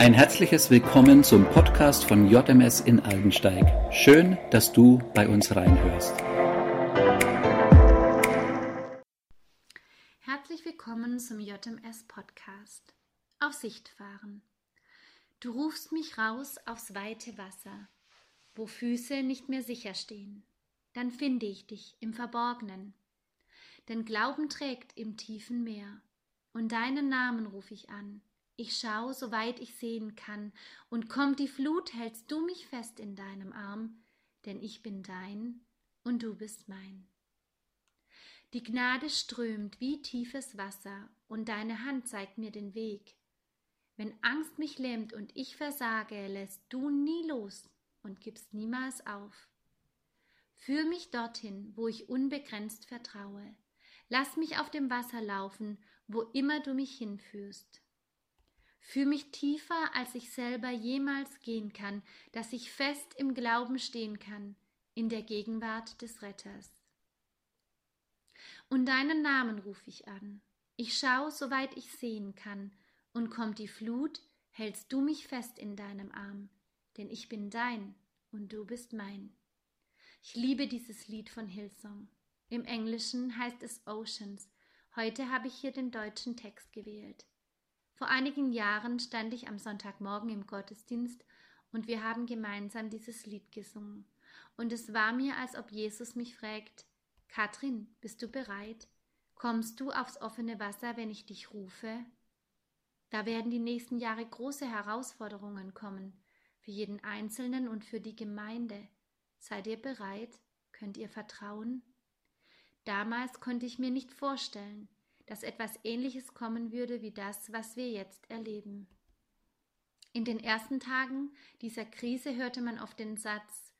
Ein herzliches Willkommen zum Podcast von JMS in Aldensteig. Schön, dass du bei uns reinhörst. Herzlich willkommen zum JMS Podcast. Auf Sicht fahren. Du rufst mich raus aufs weite Wasser, wo Füße nicht mehr sicher stehen. Dann finde ich dich im Verborgenen. Denn Glauben trägt im tiefen Meer. Und deinen Namen ruf ich an ich schau, soweit ich sehen kann, und kommt die Flut, hältst du mich fest in deinem Arm, denn ich bin dein und du bist mein. Die Gnade strömt wie tiefes Wasser, und deine Hand zeigt mir den Weg. Wenn Angst mich lähmt und ich versage, lässt du nie los und gibst niemals auf. Führ mich dorthin, wo ich unbegrenzt vertraue. Lass mich auf dem Wasser laufen, wo immer du mich hinführst. Fühl mich tiefer, als ich selber jemals gehen kann, dass ich fest im Glauben stehen kann, in der Gegenwart des Retters. Und deinen Namen ruf ich an. Ich schau, soweit ich sehen kann, und kommt die Flut, hältst du mich fest in deinem Arm, denn ich bin dein und du bist mein. Ich liebe dieses Lied von Hillsong. Im Englischen heißt es Oceans. Heute habe ich hier den deutschen Text gewählt. Vor einigen Jahren stand ich am Sonntagmorgen im Gottesdienst und wir haben gemeinsam dieses Lied gesungen. Und es war mir, als ob Jesus mich fragt, Katrin, bist du bereit? Kommst du aufs offene Wasser, wenn ich dich rufe? Da werden die nächsten Jahre große Herausforderungen kommen, für jeden Einzelnen und für die Gemeinde. Seid ihr bereit? Könnt ihr vertrauen? Damals konnte ich mir nicht vorstellen, dass etwas Ähnliches kommen würde wie das, was wir jetzt erleben. In den ersten Tagen dieser Krise hörte man oft den Satz,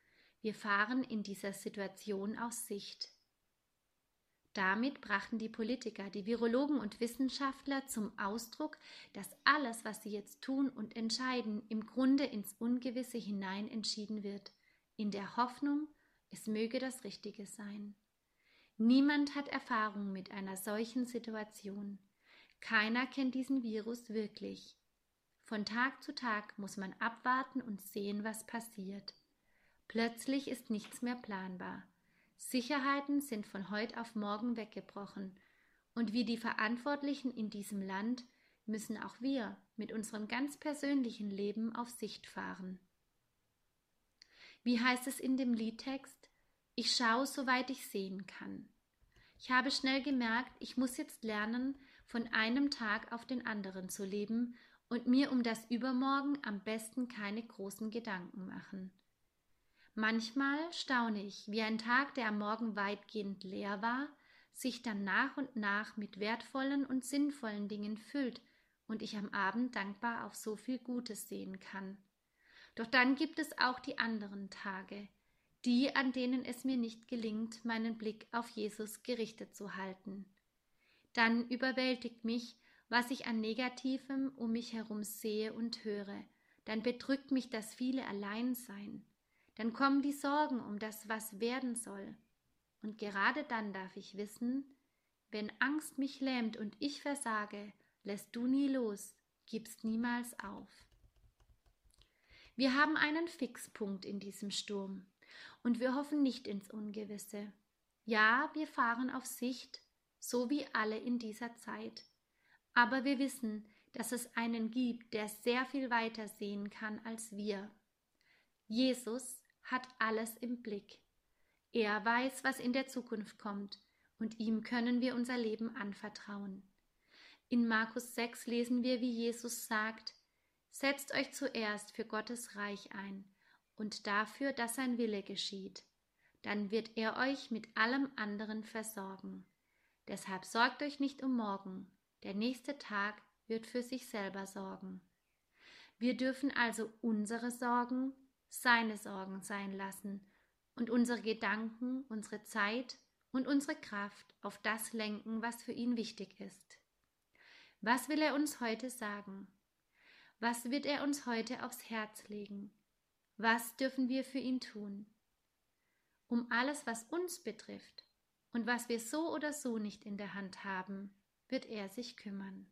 wir fahren in dieser Situation aus Sicht. Damit brachten die Politiker, die Virologen und Wissenschaftler zum Ausdruck, dass alles, was sie jetzt tun und entscheiden, im Grunde ins Ungewisse hinein entschieden wird, in der Hoffnung, es möge das Richtige sein. Niemand hat Erfahrung mit einer solchen Situation. Keiner kennt diesen Virus wirklich. Von Tag zu Tag muss man abwarten und sehen, was passiert. Plötzlich ist nichts mehr planbar. Sicherheiten sind von heute auf morgen weggebrochen. Und wie die Verantwortlichen in diesem Land müssen auch wir mit unserem ganz persönlichen Leben auf Sicht fahren. Wie heißt es in dem Liedtext? Ich schaue, soweit ich sehen kann. Ich habe schnell gemerkt, ich muss jetzt lernen, von einem Tag auf den anderen zu leben und mir um das Übermorgen am besten keine großen Gedanken machen. Manchmal staune ich, wie ein Tag, der am Morgen weitgehend leer war, sich dann nach und nach mit wertvollen und sinnvollen Dingen füllt und ich am Abend dankbar auf so viel Gutes sehen kann. Doch dann gibt es auch die anderen Tage, die, an denen es mir nicht gelingt, meinen Blick auf Jesus gerichtet zu halten. Dann überwältigt mich, was ich an Negativem um mich herum sehe und höre, dann bedrückt mich das viele Alleinsein, dann kommen die Sorgen um das, was werden soll. Und gerade dann darf ich wissen, wenn Angst mich lähmt und ich versage, lässt du nie los, gibst niemals auf. Wir haben einen Fixpunkt in diesem Sturm, und wir hoffen nicht ins Ungewisse. Ja, wir fahren auf Sicht, so wie alle in dieser Zeit. Aber wir wissen, dass es einen gibt, der sehr viel weiter sehen kann als wir. Jesus hat alles im Blick. Er weiß, was in der Zukunft kommt, und ihm können wir unser Leben anvertrauen. In Markus 6 lesen wir, wie Jesus sagt, Setzt euch zuerst für Gottes Reich ein und dafür, dass sein Wille geschieht. Dann wird er euch mit allem anderen versorgen. Deshalb sorgt euch nicht um morgen, der nächste Tag wird für sich selber sorgen. Wir dürfen also unsere Sorgen seine Sorgen sein lassen und unsere Gedanken, unsere Zeit und unsere Kraft auf das lenken, was für ihn wichtig ist. Was will er uns heute sagen? Was wird er uns heute aufs Herz legen? Was dürfen wir für ihn tun? Um alles, was uns betrifft und was wir so oder so nicht in der Hand haben, wird er sich kümmern.